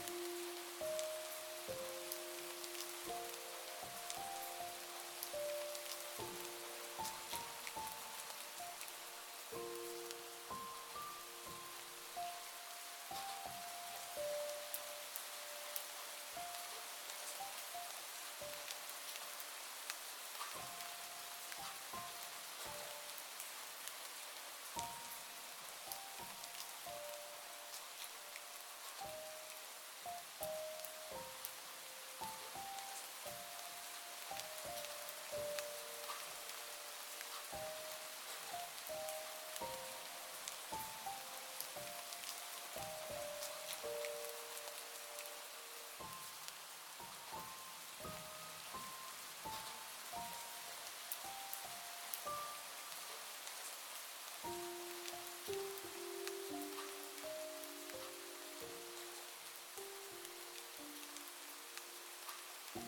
you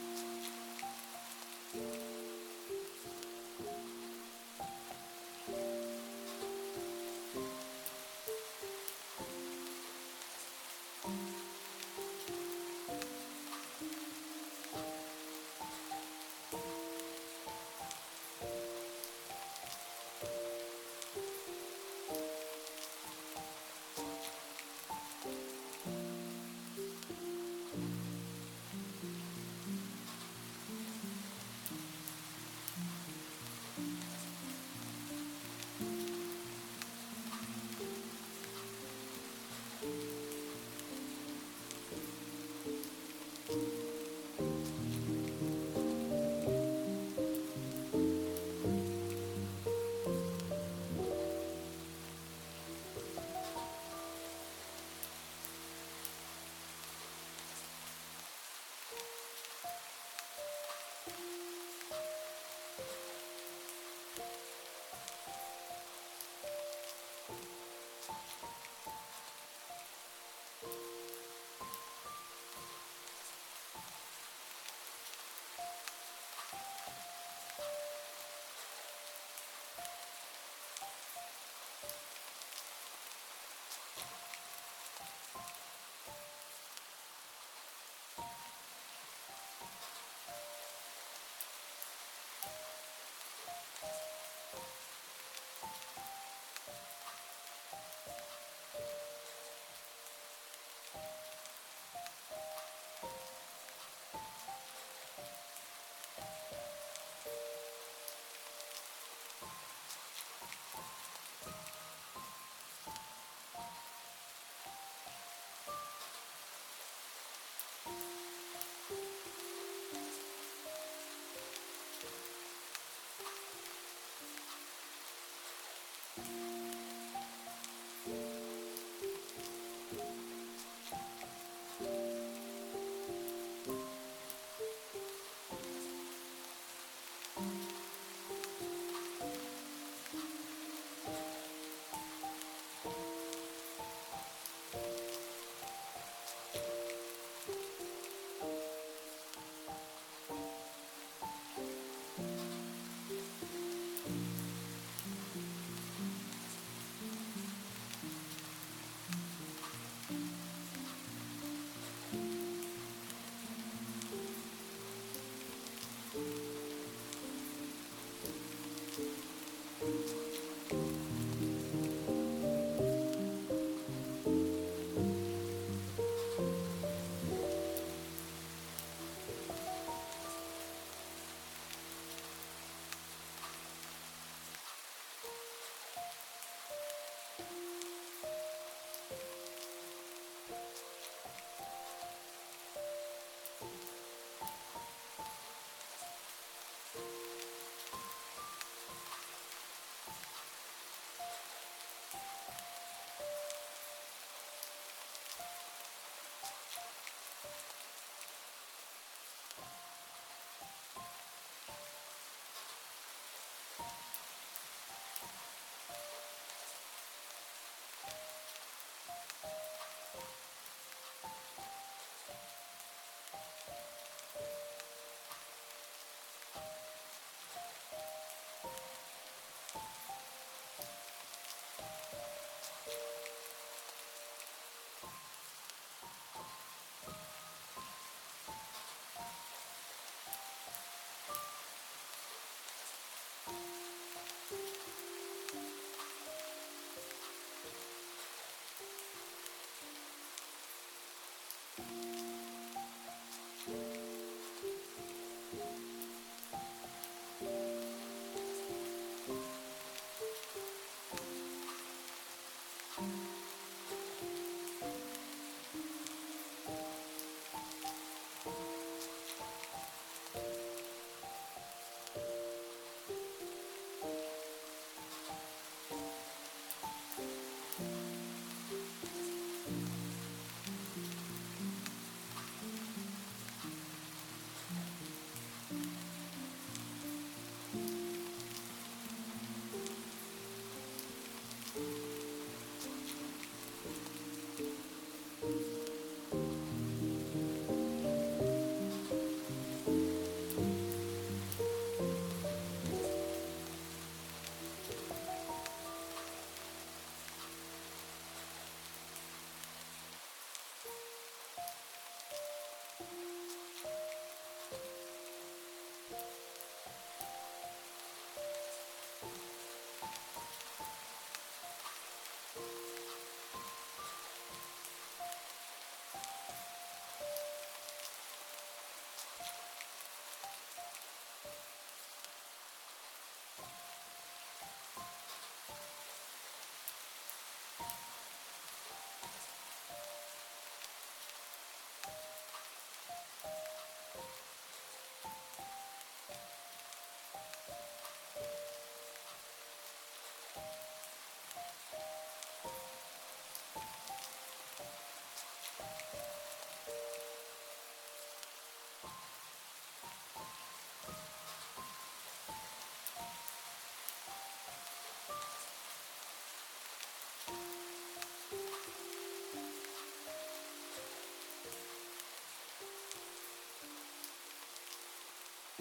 Thank